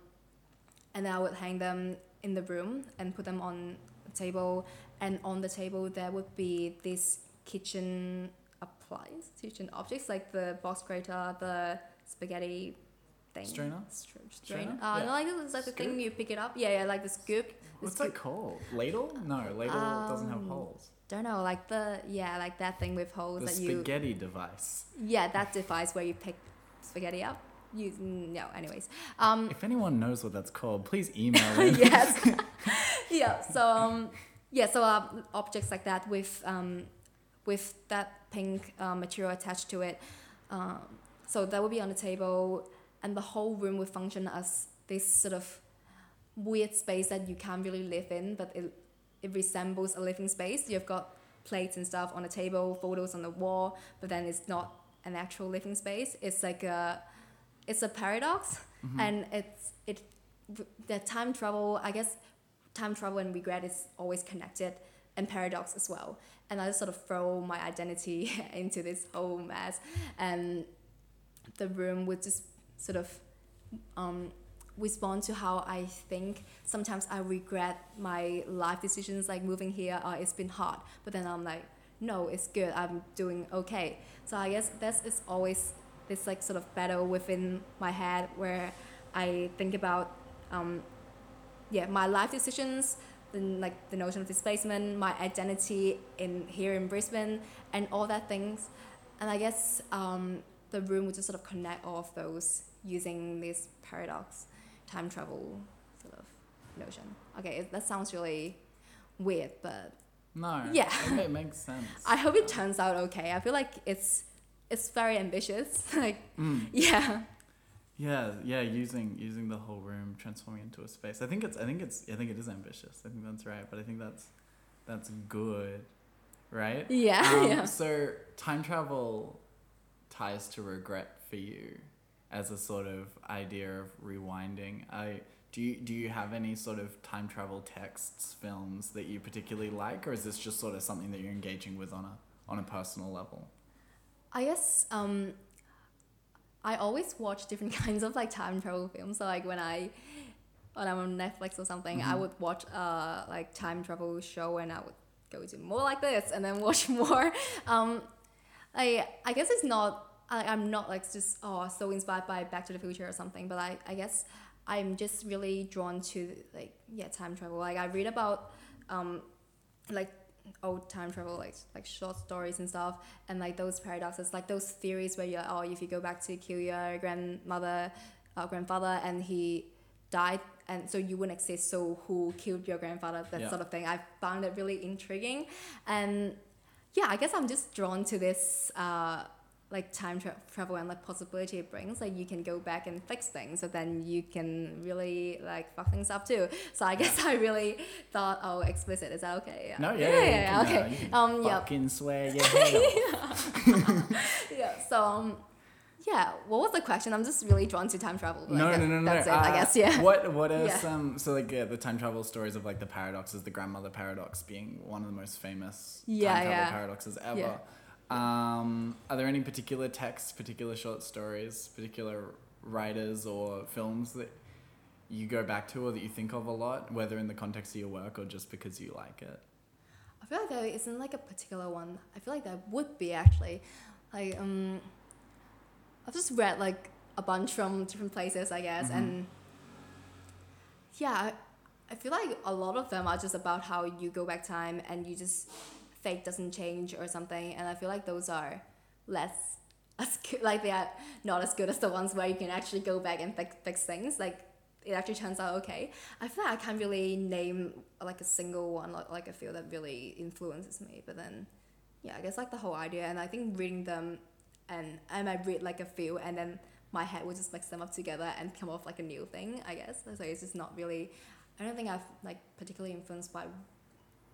and then I would hang them in the room and put them on a table. And on the table there would be this kitchen appliance, kitchen objects like the box grater, the spaghetti thing. Strainer? Str- Strainer? strainer. Uh, Yeah. no, like it's like the thing you pick it up. Yeah, yeah, like the scoop. The What's scoop. that called? Ladle? No, ladle doesn't have Um, holes. Don't know, like the yeah, like that thing with holes The that you. The spaghetti device. Yeah, that device where you pick spaghetti up. You no, anyways. Um, If anyone knows what that's called, please email in. yes. yeah. So um, yeah. So uh, objects like that with um, with that pink uh, material attached to it. Um, so that would be on the table, and the whole room would function as this sort of weird space that you can't really live in, but it it resembles a living space. You've got plates and stuff on the table, photos on the wall, but then it's not an actual living space. It's like a it's a paradox, and it's it the time travel. I guess time travel and regret is always connected, and paradox as well. And I just sort of throw my identity into this whole mess, and the room would just sort of um, respond to how I think. Sometimes I regret my life decisions, like moving here. Uh, it's been hard, but then I'm like, no, it's good. I'm doing okay. So I guess that's is always this like sort of battle within my head where I think about, um, yeah, my life decisions. Then like the notion of displacement, my identity in here in Brisbane, and all that things, and I guess um, the room would just sort of connect all of those using this paradox time travel sort of notion. Okay, it, that sounds really weird, but No. Yeah. Okay, it makes sense. I hope it turns out okay. I feel like it's it's very ambitious. like Mm. yeah. Yeah, yeah, using using the whole room, transforming into a space. I think it's I think it's I think it is ambitious. I think that's right, but I think that's that's good, right? Yeah, Um, yeah. So time travel ties to regret for you as a sort of idea of rewinding. I do you do you have any sort of time travel texts, films that you particularly like, or is this just sort of something that you're engaging with on a on a personal level? I guess um, I always watch different kinds of like time travel films. So like when I when I'm on Netflix or something, I Mhm. would watch uh like time travel show and I would go to more like this and then watch more. Um, I I guess it's not. I, I'm not like just oh so inspired by Back to the Future or something, but I I guess I'm just really drawn to like yeah time travel. Like I read about um like old time travel like like short stories and stuff and like those paradoxes like those theories where you're oh if you go back to kill your grandmother uh, grandfather and he died and so you wouldn't exist so who killed your grandfather that Yeah. sort of thing i found it really intriguing and yeah i guess i'm just drawn to this uh like time tra- travel and like possibility it brings like you can go back and fix things so then you can really like fuck things up too so i guess i really thought oh explicit is that okay yeah No, yeah, yeah, yeah, yeah, can, uh, okay you um yeah Fucking swear off. yeah so um yeah what was the question i'm just really drawn to time travel like, no, no, no, no, that's no. it i Uh, guess yeah What what are Yeah. some so like yeah, the time travel stories of like the paradoxes, the grandmother paradox being one of the most famous Yeah, time travel yeah. paradoxes ever. Um, are there any particular texts, particular short stories, particular writers or films that you go back to or that you think of a lot, whether in the context of your work or just because you like it? I feel like there isn't like a particular one. I feel like there would be actually. Like um I've just read like a bunch from different places I guess Mhm. and yeah, I feel like a lot of them are just about how you go back time and you just fate doesn't change or something. And I feel like those are less as good, like they are not as good as the ones where you can actually go back and fix, fix things. Like it actually turns out okay. I feel like I can't really name like a single one like, like I feel that really influences me. But then, yeah, I guess like the whole idea, and I think reading them, and I might read like a few, and then my head would just mix them up together and come off like a new thing. I guess so. It's just not really. I don't think I've like particularly influenced by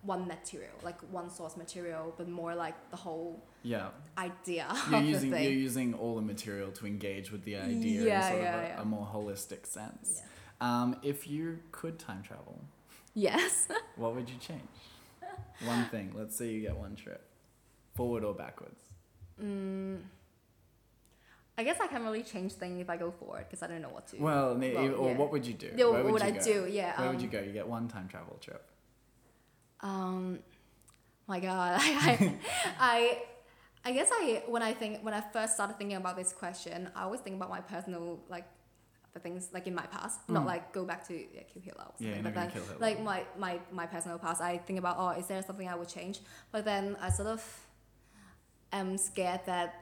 one material, like one source material, but more like the whole Yeah. idea You're of using the thing. you're using all the material to engage with the idea Yeah, in sort yeah, of a, yeah. a more holistic sense. Um, if you could time travel, Yes. what would you change? one thing. Let's say you get one trip, forward or backwards. Mm, I guess I can't really change things if I go forward because I don't know what to. Well, Well, or yeah. what would you do? Yeah, Where what would you I go? do? Yeah, Where would um, you go? You get one time travel trip. Um, my God, I, I, I guess I when I think when I first started thinking about this question, I always think about my personal like the things like in my past, not Mm. like go back to yeah, kill Hitler. Or Yeah, but not then like my, my my personal past, I think about oh, is there something I would change? But then I sort of am scared that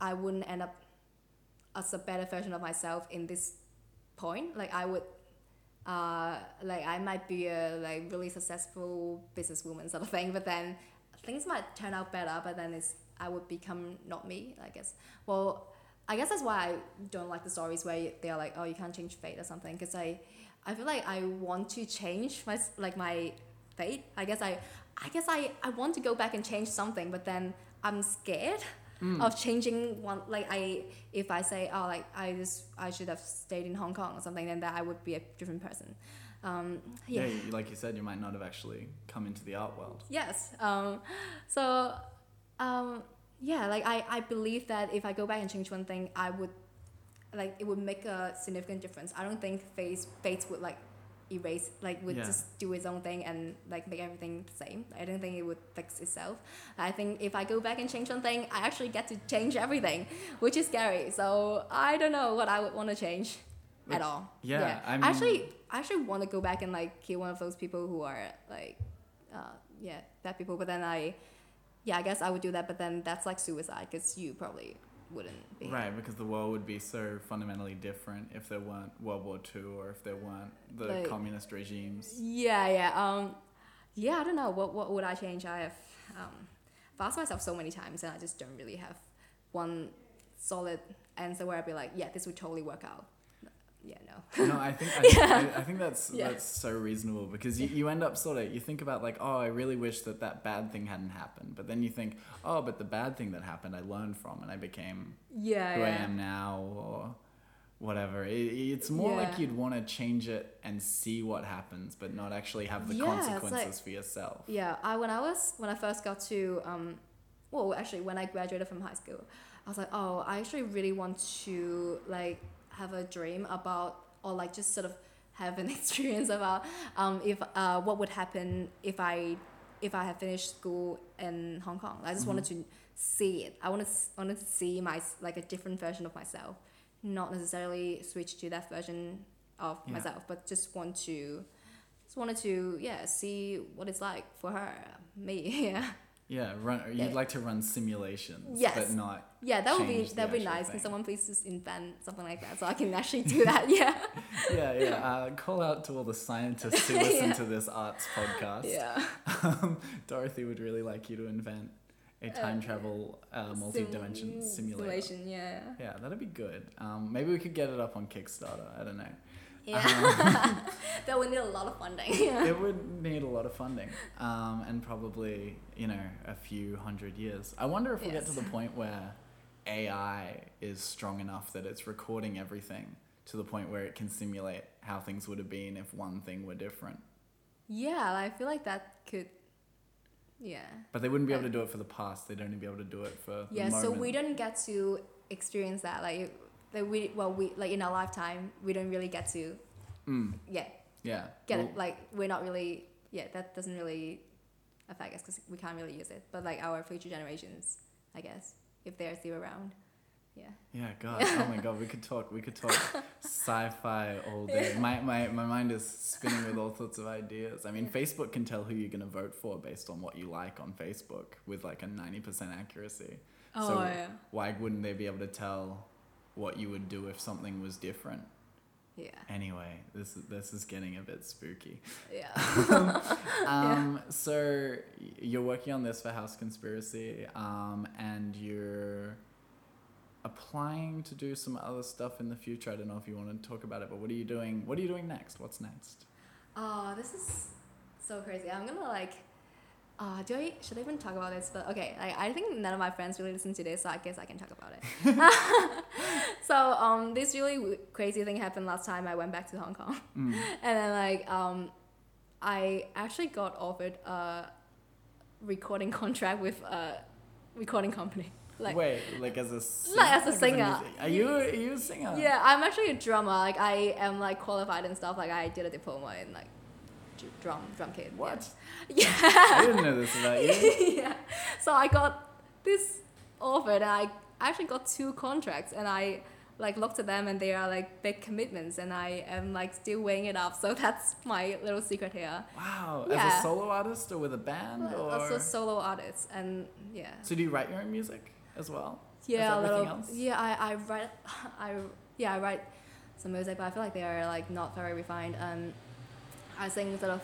I wouldn't end up as a better version of myself in this point. Like I would uh, like I might be a like really successful businesswoman sort of thing, but then things might turn out better, but then it's I would become not me, I guess. Well, I guess that's why I don't like the stories where they're like, oh, you can't change fate or something, because I, I feel like I want to change my like my fate. I guess I, I guess I I want to go back and change something, but then I'm scared Mm. of changing one like i if i say oh like i just i should have stayed in hong kong or something then that i would be a different person um Yeah. yeah, like you said, you might not have actually come into the art world. yes um so um yeah like i i believe that if i go back and change one thing i would like it would make a significant difference i don't think face fates would like erase like would Yeah. just do its own thing and like make everything the same. I don't think it would fix itself. I think if i go back and change something i actually get to change everything which is scary. So i don't know what i would want to change at all. yeah, I mean- actually i actually want to go back and like kill one of those people who are like uh, yeah bad people but then i yeah i guess i would do that but then that's like suicide because you probably wouldn't be Right, because the world would be so fundamentally different if there weren't World War II or if there weren't the Like- communist regimes. Yeah, yeah. Um, yeah. I don't know. What what would I change? I have um, I've asked myself so many times, and I just don't really have one solid answer where I'd be like, yeah, this would totally work out. Yeah, no. no, I think I, think- I, I think that's Yeah. that's so reasonable because you, you end up sort of you think about like oh I really wish that that bad thing hadn't happened but then you think oh but the bad thing that happened I learned from and I became Yeah, who I am now or whatever. It, it's more like you'd want to change it and see what happens but not actually have the Yeah, it's like- consequences for yourself. Yeah, I when I was when I first got to um, well actually when I graduated from high school, I was like, oh, I actually really want to like have a dream about or like just sort of have an experience about um if uh what would happen if I if I had finished school in Hong Kong. I just wanted to see it. I wanted wanted to see my like a different version of myself, not necessarily switch to that version of Yeah. myself, but just want to just wanted to yeah see what it's like for her me yeah yeah run Yeah. you'd like to run simulations Yes. but not yeah that would be that would be nice thing. can someone please just invent something like that so i can actually do that yeah yeah yeah uh, call out to all the scientists who listen Yeah. to this arts podcast yeah um, Dorothy would really like you to invent a time travel uh, multi-dimension Sim- simulator. simulation yeah Yeah, that'd be good. Um, maybe we could get it up on Kickstarter. I don't know. Yeah. That would need a lot of funding. Yeah. It would need a lot of funding, um, and probably you know a few hundred years. I wonder if we get to the point where AI is strong enough that it's recording everything to the point where it can simulate how things would have been if one thing were different. yeah i feel like that could yeah. But they wouldn't be able to do it for the past. They'd only be able to do it for yeah so we don't get to experience that. Like that we well we like in our lifetime we don't really get to Mm, yeah yeah. get Well, it like we're not really yeah that doesn't really affect us because we can't really use it but like our future generations i guess if they're still around yeah. Yeah, God. Oh my God. We could talk. We could talk sci-fi all day. My, my my mind is spinning with all sorts of ideas. I mean, Yeah. Facebook can tell who you're gonna vote for based on what you like on Facebook with like a ninety percent accuracy. Oh So- yeah. Why wouldn't they be able to tell what you would do if something was different? Yeah. Anyway, this is this is getting a bit spooky. Yeah. Um, so you're working on this for House Conspiracy, um, and you're applying to do some other stuff in the future. I don't know if you want to talk about it, but what are you doing? What are you doing next? What's next? Oh, this is so crazy. I'm gonna like. Uh, do I should I even talk about this? But okay, like I think none of my friends really listen to this, so I guess I can talk about it. so um, this really w- crazy thing happened last time I went back to Hong Kong, Mm. and then like um, I actually got offered a recording contract with a recording company. Like Wait, like as a singer? Like as a singer. music- Are you are you a singer? yeah, I'm actually a drummer. Like I am like qualified and stuff. Like I did a diploma in like drum drum kit. yeah. What? Yeah. I didn't know this about you. yeah. So I got this offer and I actually got two contracts and I like looked at them and they are like big commitments and I am like still weighing it up. So that's my little secret here. Wow. As Yeah. a solo artist or with a band or? Also solo artist and yeah. So do you write your own music as well? Yeah, a little. else? Yeah, I, I write, I yeah I write some music, but I feel like they are like not very refined. Um, I sing sort of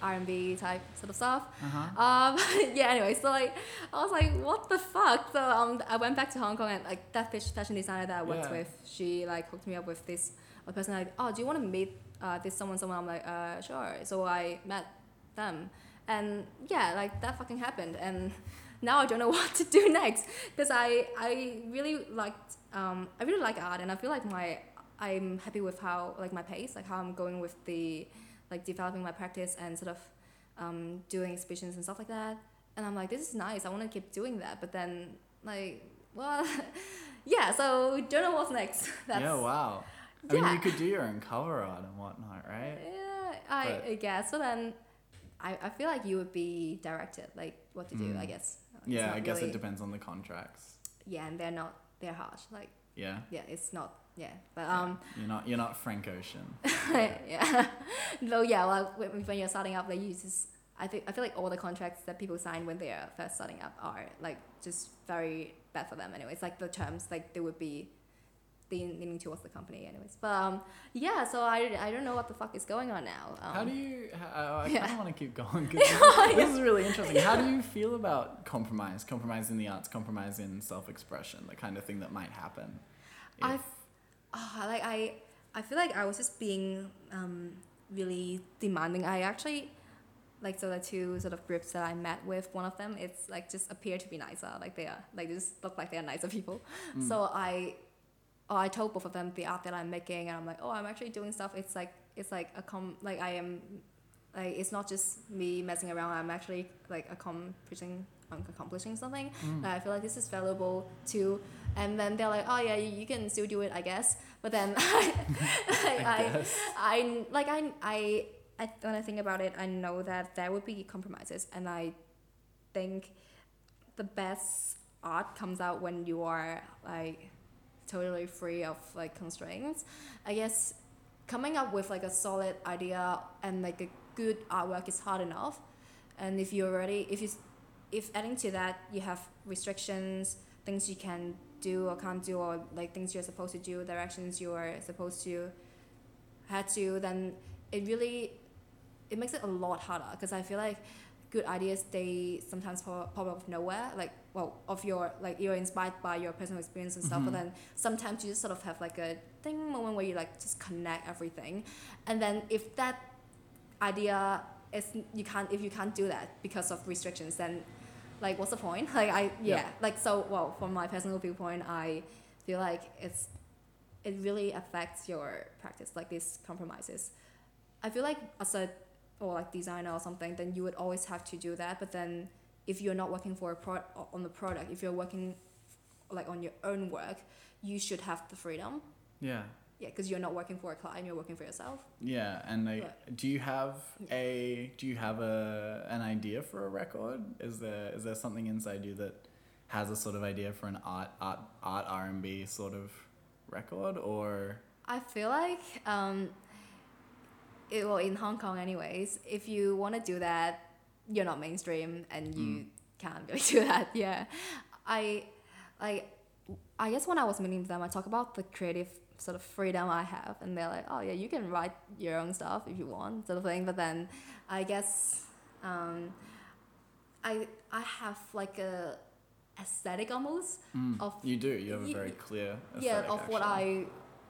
R and B type sort of stuff. Uh-huh. Um, yeah. Anyway, so like I was like, what the fuck? So um, I went back to Hong Kong and like that fashion designer that I worked Yeah. with, she like hooked me up with this a person like, oh, do you want to meet uh, this someone? Someone. I'm like, uh, sure. So I met them, and yeah, like that fucking happened, and now I don't know what to do next because I I really liked um I really like art, and I feel like my I'm happy with how like my pace, like how I'm going with the like developing my practice and sort of um, doing exhibitions and stuff like that. And I'm like, this is nice. I want to keep doing that. But then, like, well, yeah. So don't know what's next. That's, yeah, wow. I mean, Yeah. you could do your own cover art and whatnot, right? Yeah, I, I guess. So then, I, I feel like you would be directed, like what to do. Mm. I guess. It's Yeah, I guess really- it depends on the contracts. Yeah, and they're not. They're harsh. Like, Yeah. yeah, it's not. Yeah, but um, You're not you're not Frank Ocean. yeah. no, yeah. Well, when, when you're starting up, like you just, I think I feel like all the contracts that people sign when they are first starting up are like just very bad for them. Anyways, like the terms like they would be lean- leaning towards the company, anyways. But um, yeah. So I, I don't know what the fuck is going on now. Um, How do you? How, I yeah. kind of want to keep going 'cause this, this is really interesting. How do you feel about compromise? Compromise in the arts, compromise in self-expression, the kind of thing that might happen. I, if- oh, like I, I feel like I was just being um, really demanding. I actually, like, so the two sort of groups that I met with, one of them, it's like just appear to be nicer. Like they are, like they just look like they are nicer people. Mm. So I, oh, I told both of them the art that I'm making, and I'm like, oh, I'm actually doing stuff. It's like it's like a com, like I am, like it's not just me messing around. I'm actually like accomplishing, accomplishing something. Mm. I feel like this is valuable too. And then they're like, oh yeah, you, you can still do it, I guess. But then I, I I, guess. I, like I, I, I, when I think about it, I know that there would be compromises, and I think the best art comes out when you are like totally free of like constraints. I guess coming up with like a solid idea and like a good artwork is hard enough. And if you're already, if you, if adding to that you have restrictions, things you can do or can't do, or like things you're supposed to do, directions you are supposed to, had to, then it really, it makes it a lot harder because I feel like good ideas they sometimes pop, pop out of nowhere like well of your like you're inspired by your personal experience and stuff Mhm. but then sometimes you just sort of have like a thing moment where you like just connect everything and then if that idea is you can't if you can't do that because of restrictions then like what's the point like i yeah, Yeah. like so well from my personal viewpoint i feel like it's it really affects your practice like these compromises i feel like as a or like designer or something then you would always have to do that but then if you're not working for a pro on the product if you're working like on your own work you should have the freedom Yeah. Yeah because you're not working for a client you're working for yourself Yeah, and like, Right. do you have a do you have a an idea for a record? Is there is there something inside you that has a sort of idea for an art art art R and B sort of record or I feel like um, it, well in Hong Kong anyways. If you want to do that, you're not mainstream and you Mm. can't really do that. Yeah, I like. I guess when I was meeting them, I talk about the creative sort of freedom I have, and they're like, "Oh yeah, you can write your own stuff if you want," sort of thing. But then, I guess, um, I I have like a aesthetic almost Mm, of you do. You have a very clear yeah aesthetic, of what actually. I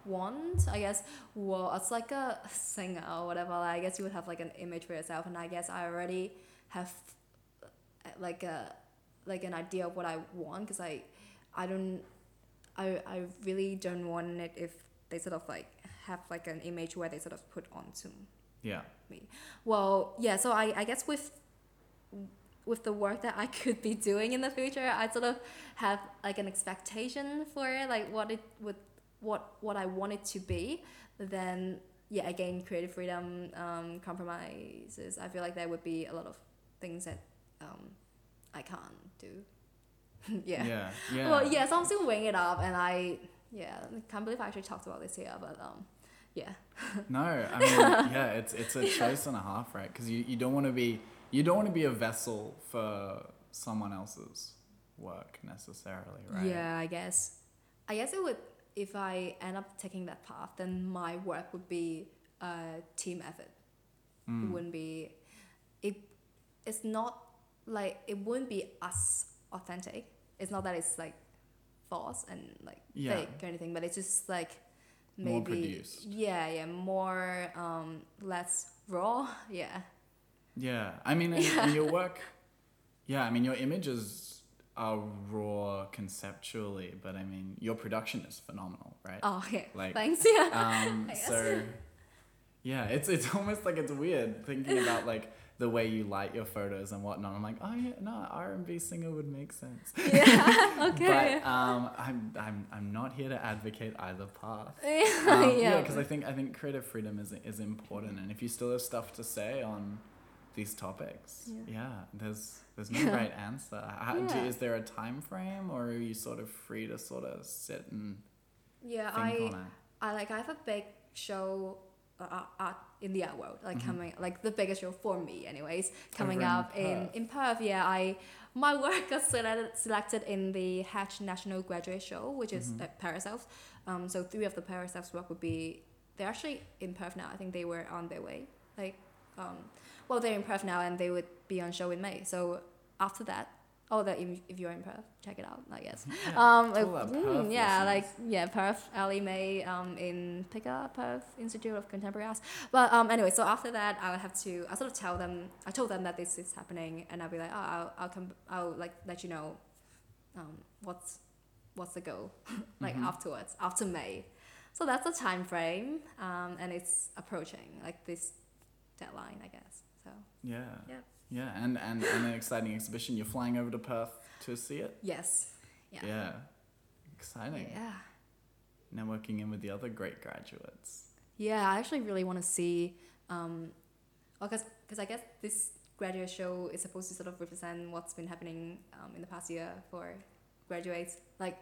want I guess well as like a singer or whatever. I guess you would have like an image for yourself. And I guess I already have like a like an idea of what I want because I I don't I I really don't want it if they sort of like have like an image where they sort of put onto yeah. me. Well yeah so I, I guess with with the work that I could be doing in the future I sort of have like an expectation for it like what it would what what I want it to be. But then yeah again creative freedom um, compromises. I feel like there would be a lot of things that um, I can't do yeah. yeah yeah well yeah so I'm still weighing it up and I yeah I can't believe I actually talked about this here but um yeah No, I mean, yeah, it's it's a choice and a half, right? Because you, you don't want to be you don't want to be a vessel for someone else's work necessarily, right? Yeah, I guess. I guess it would if I end up taking that path, then my work would be a team effort. It Mm. wouldn't be it it's not like it wouldn't be us authentic. It's not that it's like false and like Yeah. fake or anything, but it's just like More maybe produced. yeah, yeah, more um less raw. Yeah. Yeah, I mean, and, and your work, yeah, I mean, your images are raw conceptually, but I mean, your production is phenomenal, right? Oh okay. Like, Thanks. Yeah. Um, so, yeah, it's it's almost like it's weird thinking about like the way you light your photos and whatnot. I'm like, oh yeah, no, R and B singer would make sense. yeah. Okay. But um, I'm I'm I'm not here to advocate either path. yeah. Um, yeah, yeah. because I think I think creative freedom is is important, and if you still have stuff to say on these topics, Yeah. yeah, there's there's no right answer. How, Yeah. is there a time frame, or are you sort of free to sort of sit and yeah. think I on it? I like I have a big show uh, art, art in the art world like Mhm. coming like the biggest show for me anyways coming Over up in Perth. in Perth yeah I my work got selected selected in the Hatched National Graduate Show which is Mhm. at Paracells um so three of the Paracells work would be they're actually in Perth now I think they were on their way like um well they're in Perth now and they would be on show in May so after that oh that if, if you're in Perth check it out I guess Yeah, um, like, mm, yeah, like yeah, Perth, Ali May, um, in PICA Perth Institute of Contemporary Arts. But um, anyway, so after that, I would have to. I sort of tell them. I told them that this is happening, and I'll be like, oh, I'll, I'll come. I'll like let you know, um, what's, what's the goal, like Mhm. afterwards, after May. So that's the time frame, um, and it's approaching like this deadline, I guess. So Yeah. Yep. Yeah, and, and, and an exciting exhibition. You're flying over to Perth to see it? yes, yeah, Yeah. Exciting. yeah. Networking in with the other great graduates. Yeah, I actually really want to see, um, because because I guess this graduate show is supposed to sort of represent what's been happening um, in the past year for graduates, like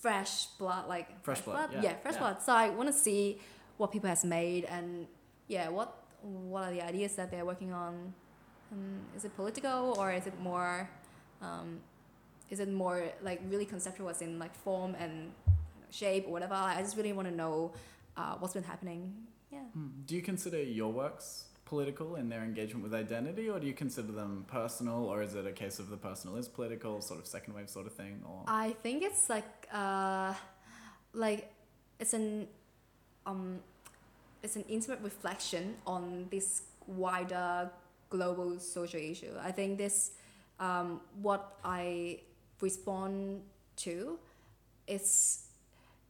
fresh blood, like Fresh blood, yeah, yeah, fresh yeah. blood. So I want to see what people has made and yeah, what what are the ideas that they're working on, and is it political or is it more, um, is it more like really conceptual as in like form and shape or whatever? I just really want to know uh, what's been happening. Yeah. Hmm. Do you consider your works political in their engagement with identity, or do you consider them personal, or is it a case of the personal is political, sort of second wave sort of thing? Or I think it's like uh, like it's an um, it's an intimate reflection on this wider global social issue. I think this um, what I respond to is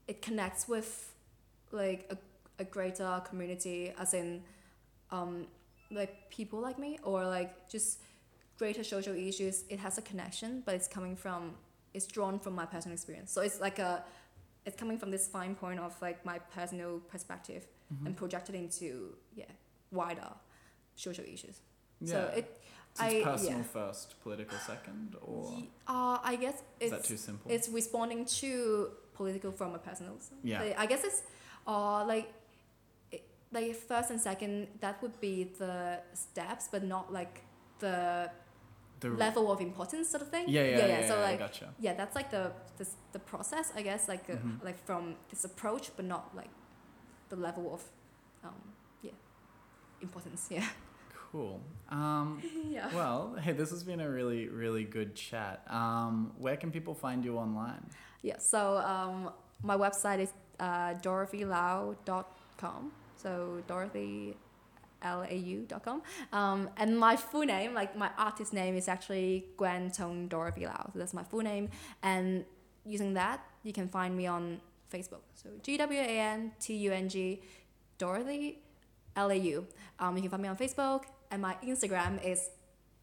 it connects with like a, a greater community as in um, like people like me or like just greater social issues it has a connection but it's coming from it's drawn from my personal experience so it's like a it's coming from this fine point of like my personal perspective Mhm. and projected into yeah wider social issues So Yeah. it, So it's I personal yeah. first, political second, or Uh, I guess is it's that too simple? it's responding to political from a personal. Yeah. I guess it's uh like it, like first and second that would be the steps, but not like the the level of importance sort of thing. Yeah, yeah, yeah. so yeah, like gotcha. yeah, that's like the the, the process, I guess, like uh, Mhm. like from this approach, but not like the level of um yeah importance. Yeah. Cool. Um, yeah. well, hey, this has been a really, really good chat. Um, where can people find you online? Yeah, so um, my website is uh, dorothylau.com. So Dorothy L-A-U.com. Um, and my full name, like my artist name is actually Gwan Tung Dorothy Lau. So that's my full name. And using that, you can find me on Facebook. So G-W-A-N-T-U-N-G Dorothy L-A-U. Um, you can find me on Facebook. And my Instagram is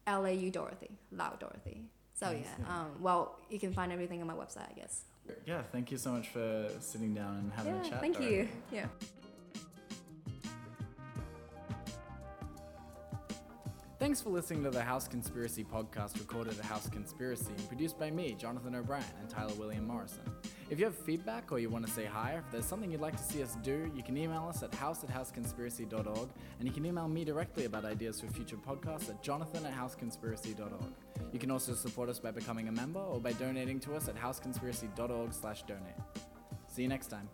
L-A-U Dorothy, Lau Dorothy. So I yeah, see. um, well, you can find everything on my website, I guess. Yeah, thank you so much for sitting down and having yeah, a chat. thank Dorothy. you. Yeah. Thanks for listening to the House Conspiracy podcast recorded at House Conspiracy and produced by me, Jonathan O'Brien, and Tyler William Morrison. If you have feedback or you want to say hi, or if there's something you'd like to see us do, you can email us at house at houseconspiracy.org, and you can email me directly about ideas for future podcasts at jonathan at houseconspiracy.org. You can also support us by becoming a member or by donating to us at houseconspiracy.org slash donate. See you next time.